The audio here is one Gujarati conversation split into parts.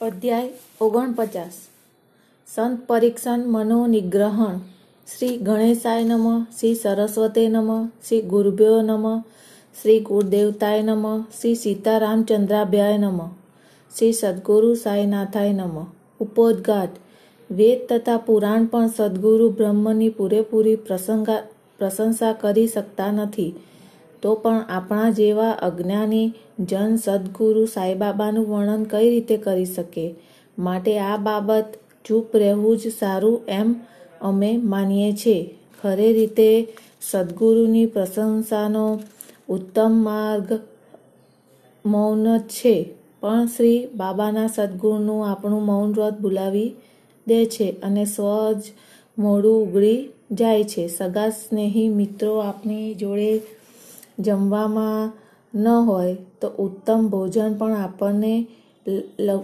અધ્યાય ઓગણપચાસ. સંત પરીક્ષણ મનોનિગ્રહણ. શ્રી ગણેશાય નમ, શ્રી સરસ્વતે નમ, શ્રી ગુરુભ્યો નમ, શ્રી ગુરુદેવતાય નમ, શ્રી સીતારામચંદ્રાભ્યાય નમ, શ્રી સદગુરુ સાઈનાથાય નમ. ઉપોદઘાત વેદ તથા પુરાણ પણ સદગુરુ બ્રહ્મની પૂરેપૂરી પ્રસંગા પ્રશંસા કરી શકતા નથી. તો પણ આપણા જેવા અજ્ઞાની જન સદગુરુ સાંઈબાબાનું વર્ણન કઈ રીતે કરી શકે? માટે આ બાબત ચૂપ રહેવું જ સારું એમ અમે માનીએ છીએ. ખરે રીતે સદગુરુની પ્રશંસાનો ઉત્તમ માર્ગ મૌન જ છે. પણ શ્રી બાબાના સદગુણનું આપણું મૌન વ્રત ભૂલાવી દે છે અને સ્વ જ મોડું ઉગડી જાય છે. સગા સ્નેહી મિત્રો આપની જોડે જમવામાં ન હોય તો ઉત્તમ ભોજન પણ આપણને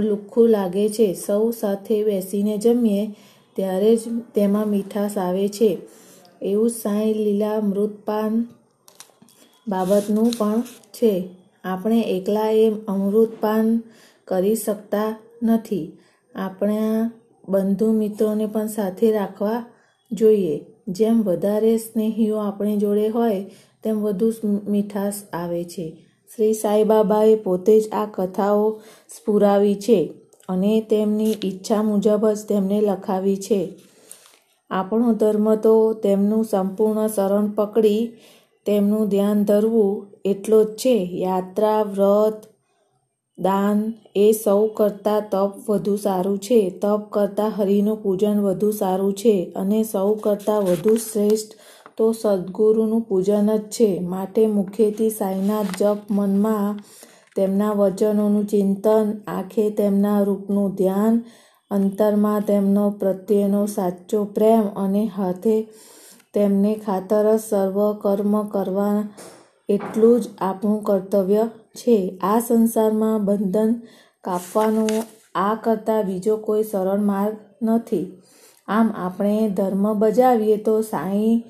લુખ્ખું લાગે છે. સૌ સાથે બેસીને જમીએ ત્યારે જ તેમાં મીઠાશ આવે છે. એવું સાંઈ લીલા મૃતપાન બાબતનું પણ છે. આપણે એકલા એ અમૃતપાન કરી શકતા નથી. આપણા બંધુ મિત્રોને પણ સાથે રાખવા જોઈએ. જેમ વધારે સ્નેહીઓ આપણી જોડે હોય તેમ વધુ મીઠાશ આવે છે. શ્રી સાંઈબાબાએ પોતે જ આ કથાઓ સ્ફુરાવી છે અને તેમની ઈચ્છા મુજબ જ તેમને લખાવી છે. આપણો ધર્મ તો તેમનું સંપૂર્ણ શરણ પકડી તેમનું ધ્યાન ધરવું એટલો જ છે. યાત્રા, વ્રત, દાન એ સૌ કરતાં તપ વધુ સારું છે. તપ કરતાં હરિનું પૂજન વધુ સારું છે અને સૌ કરતાં વધુ શ્રેષ્ઠ તો સદગુરુનું પૂજન જ છે. માટે મુખેથી સાંઈનાથ જપ મનમાં તેમના વચનોનું ચિંતન, આંખે તેમના રૂપનું ધ્યાન, અંતરમાં તેમનો પ્રત્યેનો સાચો પ્રેમ અને હાથે તેમને ખાતર જ સર્વ કર્મ કરવા એટલું જ આપણું કર્તવ્ય છે. આ સંસારમાં બંધન કાપવાનો આ કરતાં બીજો કોઈ સરળ માર્ગ નથી. આમ આપણે ધર્મ બજાવીએ તો સાંઈ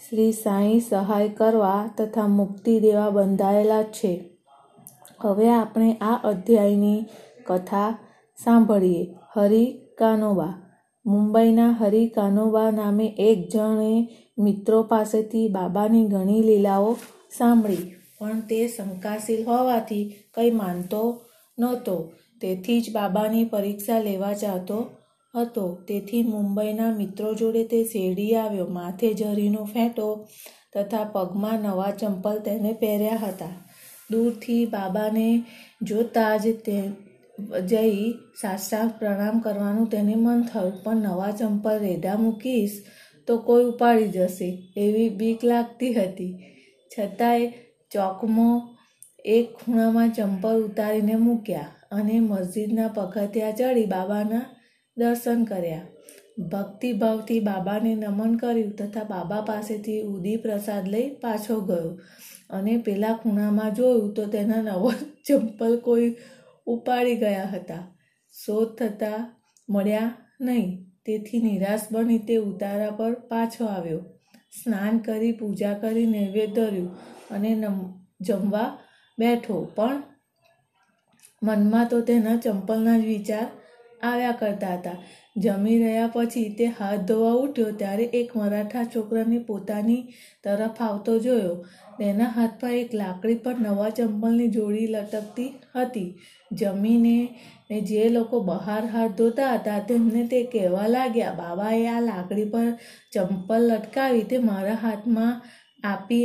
શ્રી સાંઈ સહાય કરવા તથા મુક્તિ દેવા બંધાયેલા છે. હવે આપણે આ અધ્યાયની કથા સાંભળીએ. હરિ કાનોબા મુંબઈના હરિ કાનોબા નામે એક જણે મિત્રો પાસેથી બાબાની ઘણી લીલાઓ સાંભળી, પણ તે શંકાશીલ હોવાથી કંઈ માનતો નહોતો. તેથી જ બાબાની પરીક્ષા લેવા ચાહતો હતો. તેથી મુંબઈના મિત્રો જોડે તે શેરડી આવ્યો. માથે જરીનો ફેંટો તથા પગમાં નવા ચંપલ તેને પહેર્યા હતા. દૂરથી બાબાને જોતા જ તે જઈ સાષ્ટાંગ પ્રણામ કરવાનું તેને મન થયું. પણ નવા ચંપલ રેડા મૂકીશ તો કોઈ ઉપાડી જશે. એવી બીક લાગતી હતી. છતાંય ચોકમો એક ખૂણામાં ચંપલ ઉતારીને મૂક્યા અને મસ્જિદના પગથિયા ચડી બાબાના દર્શન કર્યા. ભક્તિભાવથી બાબાને નમન કર્યું તથા બાબા પાસેથી ઉદી પ્રસાદ લઈ પાછો ગયો. અને પેલા ખૂણામાં જોયું તો તેના નવા ચંપલ કોઈ ઉપાડી ગયા હતા. શોધ થતાં મળ્યા નહીં. તેથી નિરાશ બની તે ઉતારા પર પાછો આવ્યો. સ્નાન કરી, પૂજા કરી, નૈવેદ્ય ધર્યું અને જમવા બેઠો. પણ મનમાં તો તેના ચંપલના જ વિચાર આવ્યા કરતા હતા. જમી રહ્યા પછી તે હાથ ધોવા ઉઠ્યો ત્યારે એક મરાઠા છોકરાને પોતાની તરફ આવતો જોયો. તેના હાથમાં એક લાકડી પર નવા ચંપલની જોડી લટકતી હતી. જમીને જે લોકો બહાર હાથ ધોતા હતા તેમને તે કહેવા લાગ્યા, બાબાએ આ લાકડી પર ચંપલ લટકાવી તે મારા હાથમાં આપી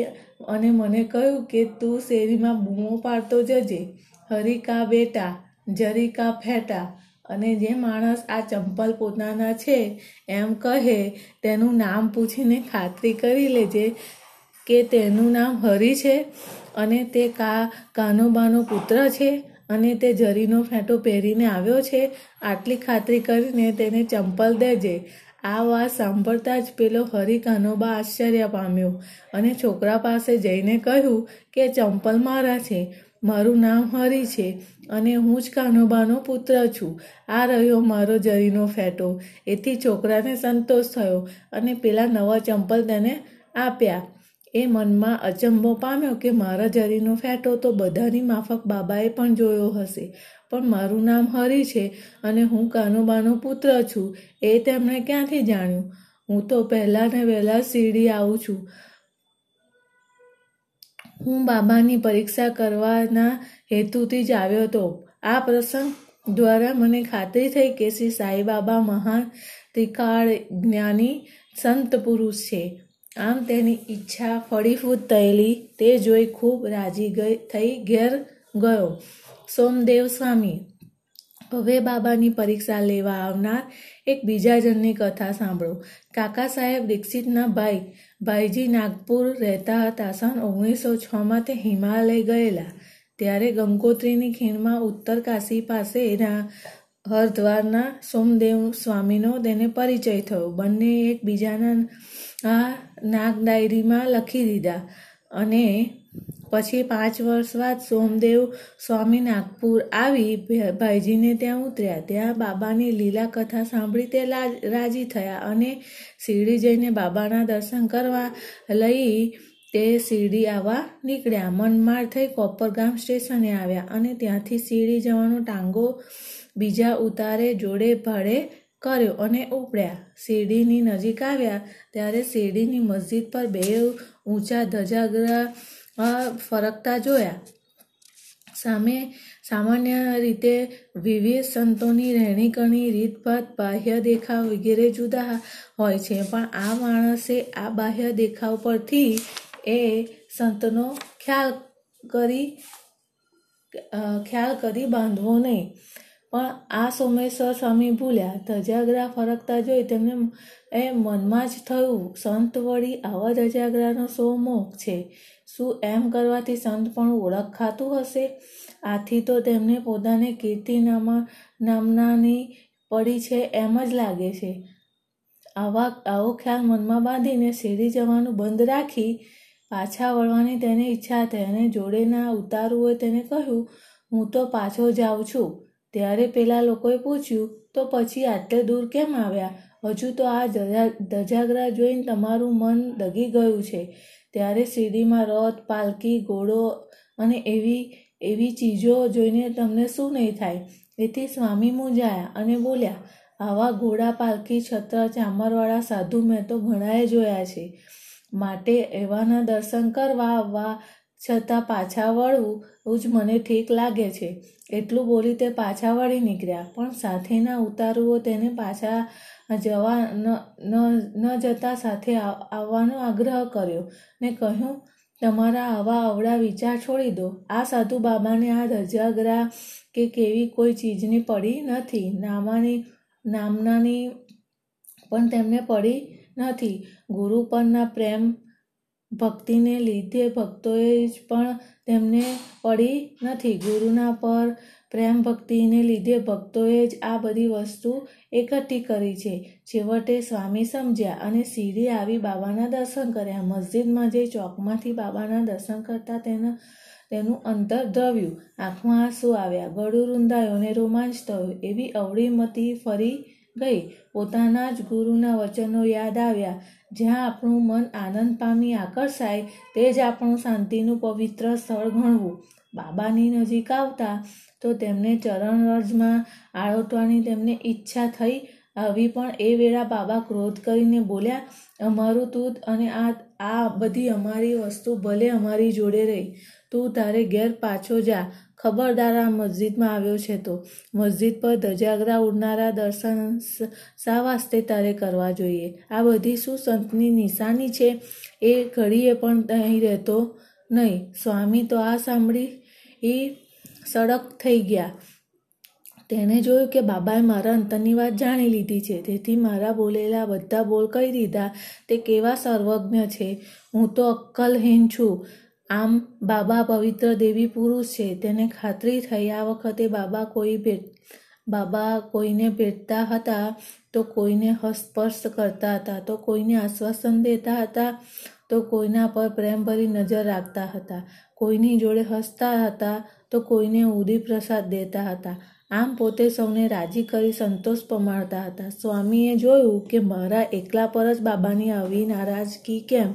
અને મને કહ્યું કે તું શેરીમાં બૂમો પાડતો જજે. હરિકા બેટા, જરીકા ફેટા અને જે માણસ આ ચંપલ પોતાના છે, એમ કહે, તેનું નામ પૂછીને ખાતરી કરી લેજે કે તેનું નામ હરિ છે અને તે કા કાનોબાનો પુત્ર છે અને તે જરીનો ફેંટો પહેરીને આવ્યો છે. આટલી ખાતરી કરીને તેને ચંપલ દેજે. આ વાત સાંભળતા જ પેલો હરિ કાનોબા આશ્ચર્ય પામ્યો અને છોકરા પાસે જઈને કહ્યું કે, ચંપલ મારા છે. મારું નામ હરિ છે અને હું જ કાનોબાનો પુત્ર છું. આ રહ્યો મારો જરીનો ફેટો. એથી છોકરાને સંતોષ થયો અને પેલા નવા ચંપલ તેને આપ્યા. એ મનમાં અચંબો પામ્યો કે મારા જરીનો ફેટો તો બધાની માફક બાબાએ પણ જોયો હશે. પણ મારું નામ હરી છે અને હું કાનોબાનો પુત્ર છું. એ તેમણે ક્યાંથી જાણ્યું? હું તો પહેલાં ને વહેલા શિરડી આવું છું. હું બાબાની પરીક્ષા કરવાના હેતુથી જ આવ્યો હતો. આ પ્રસંગ દ્વારા મને ખાતરી થઈ કે શ્રી સાંઈબાબા મહાન ત્રિકાળ જ્ઞાની સંત પુરુષ છે. આમ તેની ઈચ્છા ફળીફૂત થયેલી તે જોઈ ખૂબ રાજી ગઈ, થઈ ઘેર ગયો. સોમદેવ સ્વામી, હવે બાબાની પરીક્ષા લેવા આવનાર એક બીજા જણની કથા સાંભળો. કાકા સાહેબ દીક્ષિતના ભાઈ ભાઈજી નાગપુર રહેતા હતા. સન ઓગણીસો છમાં તે હિમાલય ગયેલા. ત્યારે ગંગોત્રીની ખીણમાં ઉત્તર કાશી પાસે એના હરદ્વારના સોમદેવ સ્વામીનો તેને પરિચય થયો. બંને એકબીજાના આ નાગ ડાયરીમાં લખી દીધા અને પછી પાંચ વર્ષ બાદ સોમદેવ સ્વામી નાગપુર આવી ભાઈજીને ત્યાં ઉતર્યા. ત્યાં બાબાની લીલા કથા સાંભળી તે રાજી થયા અને શિરડી જઈને બાબાના દર્શન કરવા લઈ તે શિરડી આવવા નીકળ્યા. મનમાર થઈ કોપરગામ સ્ટેશને આવ્યા અને ત્યાંથી શિરડી જવાનો ટાંગો બીજા ઉતારે જોડે ભાડે કર્યો અને ઉપડ્યા. શિરડીની નજીક આવ્યા ત્યારે શિરડીની મસ્જિદ પર બે ઊંચા ધજાગરા ફરકતા જોયા. સામે સામાન્ય રીતે વિવિધ સંતોની રહેણીકરણી રીતભાત, બાહ્ય દેખાવ વગેરે જુદા હોય છે, પણ આ માણસે આ બાહ્ય દેખાવ પરથી એ સંતનો ખ્યાલ કરી ખ્યાલ કરી બાંધવો નહીં. પણ આ સોમેશ્વર સ્વામી ભૂલ્યા. ધજાગરા ફરકતા જોઈ તેમને એ મનમાં જ થયું, સંત વળી આવા ધજાગરાનો સો મોહ છે? શું એમ કરવાથી સંત પણ ઓળખાતું હશે? આથી તો તેમને પોતાને કીર્તિનામા નામનાની પડી છે એમ જ લાગે છે. આવા, આવો ખ્યાલ મનમાં બાંધીને શેરી જવાનું બંધ રાખી પાછા વળવાની તેને ઈચ્છા થઈ અને જોડેના ઉતારુઓએ તેને કહ્યું, હું તો પાછો જાઉં છું. ત્યારે પેલા લોકોએ પૂછ્યું, તો પછી આટલે દૂર કેમ આવ્યા? હજુ તો આ ધજાગરા જોઈને તમારું મન દગી ગયું છે. ત્યારે શિરડીમાં રથ પાલકી ઘોડો અને એવી એવી ચીજો જોઈને તમને શું નહીં થાય? એથી સ્વામી મૂંઝાયા અને બોલ્યા, આવા ઘોડા પાલકી છત્ર, ચામરવાળા સાધુ મેં તો ઘણાએ જોયા છે. માટે એવાના દર્શન કરવા આવવા છતાં પાછા વળવું જ મને ઠીક લાગે છે. એટલું બોલી તે પાછા વળી નીકળ્યા. પણ સાથેના ઉતારુઓ તેને પાછા જવા ન જતા સાથે આવવાનો આગ્રહ કર્યો ને કહ્યું, તમારા આવા અવળા વિચાર છોડી દો. આ સાધુ બાબાને આ રજાગરા કે કેવી કોઈ ચીજની પડી નથી. નામાની, નામનાની પણ તેમને પડી નથી. ગુરુ પરના પ્રેમ ભક્તિને લીધે ભક્તોએ જ પણ તેમને પડી નથી. ગુરુના પર પ્રેમ ભક્તિને લીધે ભક્તોએ જ આ બધી વસ્તુ એકઠી કરી છે. છેવટે સ્વામી સમજ્યા અને સીડી આવી બાબાના દર્શન કર્યા. મસ્જિદમાં જઈ ચોકમાંથી બાબાના દર્શન કરતા તેના, તેનું અંતર દ્રવ્યું આંખમાં આંસુ આવ્યા. ગળું રૂંધાયું અને રોમાંચ થયો. એવી અવળી મતી ફરી ગઈ. પોતાના જ ગુરુના વચનો યાદ આવ્યા. જ્યાં આપણું મન આનંદ પામી આકર્ષાય, તે જ આપણું શાંતિનું પવિત્ર સ્થળ ગણવું. બાબાની નજીક આવતા તો તેમને ચરણરજમાં આળોટવાની તેમને ઈચ્છા થઈ. આવી પણ એ વેળા બાબા ક્રોધ કરીને બોલ્યા, અમારું તું અને આ આ બધી અમારી વસ્તુ ભલે અમારી જોડે રહી. તું તારે ઘેર પાછો જા. ખબરદાર આ મસ્જિદમાં આવ્યો છે તો મસ્જિદ પર ધજાગરા ઉડનારા દર્શન શા વાસ્તે તારે કરવા જોઈએ. આ બધી શું સંતની નિશાની છે? એ ઘડીએ પણ અહીં રહેતો નહીં. સ્વામી તો આ સાંભળી એ સડક થઈ ગયા. તેણે જોયું કે બાબાએ મારા અંતરની વાત જાણી લીધી છે. તેથી મારા બોલેલા બધા બોલ કહી દીધા. તે કેવા સર્વજ્ઞ છે? હું તો અક્કલહીન છું. આમ બાબા પવિત્ર દેવી પુરુષ છે. તેને ખાતરી થઈ આ વખતે બાબા કોઈ ભેટ, બાબા કોઈને ભેટતા હતા તો કોઈને હસ્પર્શ કરતા હતા, તો કોઈને આશ્વાસન દેતા હતા, તો કોઈના પર પ્રેમભરી નજર રાખતા હતા. કોઈની જોડે હસતા હતા તો કોઈને ઉદી પ્રસાદ દેતા હતા. આમ પોતે સૌને રાજી કરી સંતોષ પમાડતા હતા. સ્વામીએ જોયું કે મારા એકલા પર જ બાબાની આવી નારાજગી કેમ?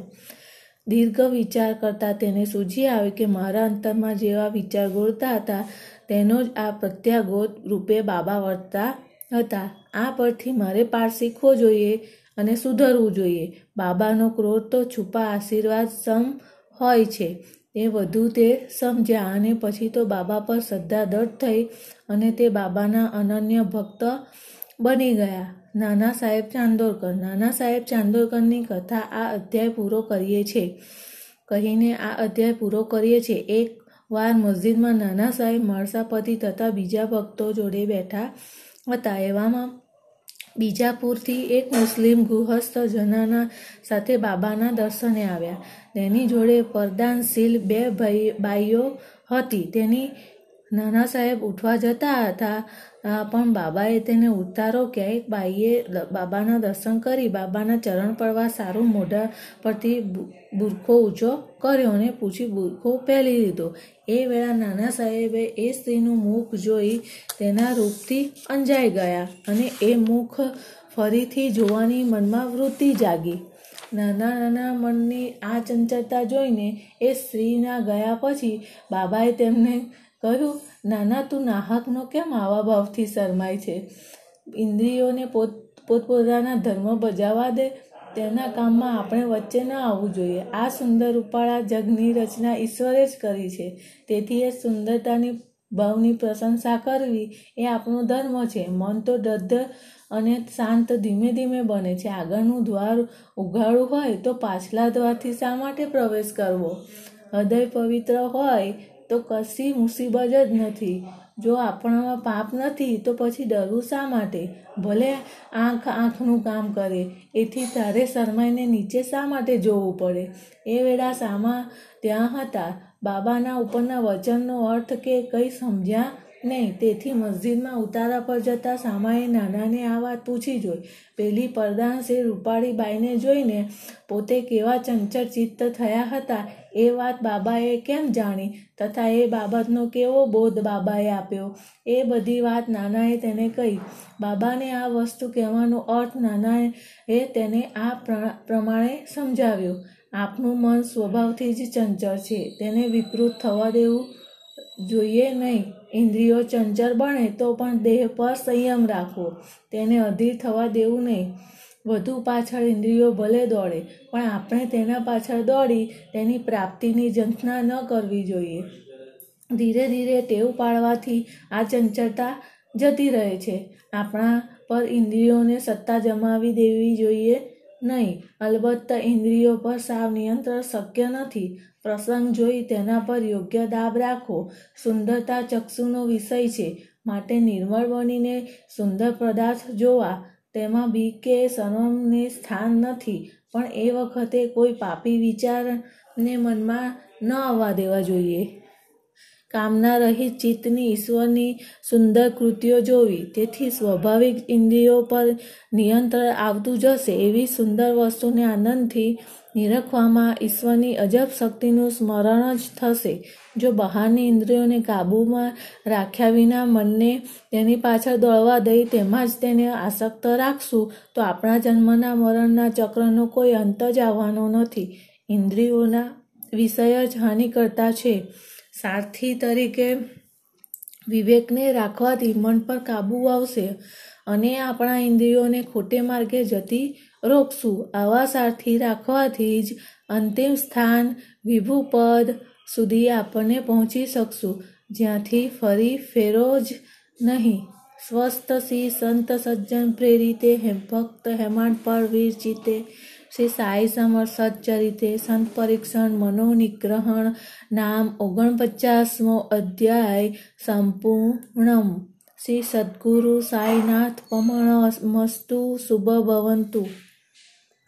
દીર્ઘ વિચાર કરતાં તેને સૂઝી આવે કે મારા અંતરમાં જેવા વિચાર ગોળતા હતા, તેનો જ આ પ્રત્યાગોત રૂપે બાબા વર્તતા હતા. આ પરથી મારે પાઠ શીખવો જોઈએ અને સુધરવું જોઈએ. બાબાનો ક્રોધ તો છુપા આશીર્વાદ સમ હોય છે. એ વધુ તે સમજ્યા અને પછી તો બાબા પર શ્રદ્ધા દઢ થઈ અને તે બાબાના અનન્ય ભક્ત બની ગયા. નાના સાહેબ ચાંદોરકર. નાના સાહેબ ચાંદોરકરની કથા આ અધ્યાય પૂરો કરીએ છીએ કહીને આ અધ્યાય પૂરો કરીએ છીએ એક વાર મસ્જિદમાં નાના સાહેબ માળસાપતિ તથા બીજા ભક્તો જોડે બેઠા હતા. એવામાં બીજાપુરથી એક મુસ્લિમ ગૃહસ્થ જનાના સાથે બાબાના દર્શને આવ્યા. તેની જોડે પરદાનશીલ બે ભાઈ બાઈઓ હતી. તેની નાના સાહેબ ઉઠવા જતા હતા. પણ બાબાએ તેને ઉતારો ક્યાંય બાઈએ બાબાના દર્શન કરી બાબાના ચરણ પડવા સારું મોઢા પરથી બુરખો ઊંચો કર્યો અને પૂછી બુરખો પહેરી લીધો. એ વેળા નાના સાહેબે એ સ્ત્રીનું મુખ જોઈ તેના રૂપથી અંજાઈ ગયા અને એ મુખ ફરીથી જોવાની મનમાં વૃત્તિ જાગી. નાના નાના મનની આ ચંચળતા જોઈને એ સ્ત્રીના ગયા પછી બાબાએ તેમને કહ્યું, નાના તું નાહકનો કેમ આવા ભાવથી શરમાય છે? ઇન્દ્રિયોને પોત, પોતપોતાના ધર્મ બજાવવા દે, તેના કામમાં આપણે વચ્ચે ન આવવું જોઈએ. આ સુંદર રૂપાળા જગની રચના ઈશ્વરે જ કરી છે. તેથી એ સુંદરતાની ભાવની પ્રશંસા કરવી એ આપણો ધર્મ છે. મન તો દદ્ધ અને શાંત ધીમે ધીમે બને છે. આગળનું દ્વાર ઉઘાડું હોય તો પાછલા દ્વારથી શા માટે પ્રવેશ કરવો? હૃદય પવિત્ર હોય તો કશી મુસીબત જ નથી. જો આપણામાં પાપ નથી, તો પછી ડરવું શા માટે? ભલે આંખ આંખનું કામ કરે, એથી તારે શરમાઈને નીચે શા માટે જોવું પડે? એ વેળા સામા ત્યાં હતા. બાબાના ઉપરના વચનનો અર્થ કે કંઈ સમજ્યા નહીં, તેથી મસ્જિદમાં ઉતારા પર જતા સામાએ નાનાને આ વાત પૂછી જોઈ. પેલી પરદાનશી રૂપાળી બાઈને જોઈને પોતે કેવા ચંચળ ચિત્ત થયા હતા એ વાત બાબાએ કેમ જાણી તથા એ બાબતનો કેવો બોધ બાબાએ આપ્યો? એ બધી વાત નાનાએ તેને કહી. બાબાને આ વસ્તુ કહેવાનો અર્થ નાનાએ એ તેને આ પ્રમાણે સમજાવ્યો. આપનું મન સ્વભાવથી જ ચંચળ છે. તેને વિકૃત થવા દેવું જોઈએ નહીં. ઇન્દ્રિયો ચંચળ બને તો પણ દેહ પર સંયમ રાખવો. તેને અધીર થવા દેવું નહીં. વધુ પાછળ ઇન્દ્રિયો ભલે દોડે, પણ આપણે તેના પાછળ દોડી તેની પ્રાપ્તિની જંખના ન કરવી જોઈએ. ધીરે ધીરે ટેવ પાડવાથી આ ચંચળતા જતી રહે છે. આપણા પર ઇન્દ્રિયોને સત્તા જમાવી દેવી જોઈએ. નહીં. અલબત્ત ઇન્દ્રિયો પર સાવ નિયંત્રણ શક્ય નથી. પ્રસંગ જોઈ તેના પર યોગ્ય દાબ રાખો. સુંદરતા ચક્ષુનો વિષય છે. માટે નિર્મળ બનીને સુંદર પદાર્થ જોવા. તેમાં બી કે શરમને સ્થાન નથી. પણ એ વખતે કોઈ પાપી વિચારને મનમાં ન આવવા દેવા જોઈએ. કામના રહિત ચિત્તની ઈશ્વરની સુંદર કૃતિઓ જોવી. તેથી સ્વાભાવિક ઇન્દ્રિયો પર નિયંત્રણ આવતું જશે એવી સુંદર વસ્તુને આનંદથી નિરખવામાં ઈશ્વરની અજબ શક્તિનું સ્મરણ જ થશે. જો બહારની ઇન્દ્રિયોને કાબૂમાં રાખ્યા વિના મનને તેની પાછળ દોડવા દઈ તેમાં જ તેને આસક્ત રાખશું, તો આપણા જન્મના મરણના ચક્રનો કોઈ અંત જ આવવાનો નથી. ઇન્દ્રિયોના વિષય જ હાનિ કરતા છે. સારથી તરીકે વિવેકને રાખવાથી મન પર કાબુ આવશે અને આપણા ઇન્દ્રિયોને ખોટે માર્ગે જતી રોકશું. આવા સારથી રાખવાથી જ અંતિમ સ્થાન વિભુપદ સુધી આપણને પહોંચી શકશું. જ્યાંથી ફરી ફેરો જ નહીં. સ્વસ્થ સિંહ સંત સજ્જન પ્રેરિતે ભક્ત હેમાંડ પર વિરચિતે શ્રી સાઈ સમર સચ્ચરિતે સંત પરીક્ષણ મનોનિગ્રહણ નામ ઓગણપચાસમો અધ્યાય સંપૂર્ણમ. શ્રી સદગુરુ સાઈનાથ પમણ મસ્તુ શુભ ભવંતુ.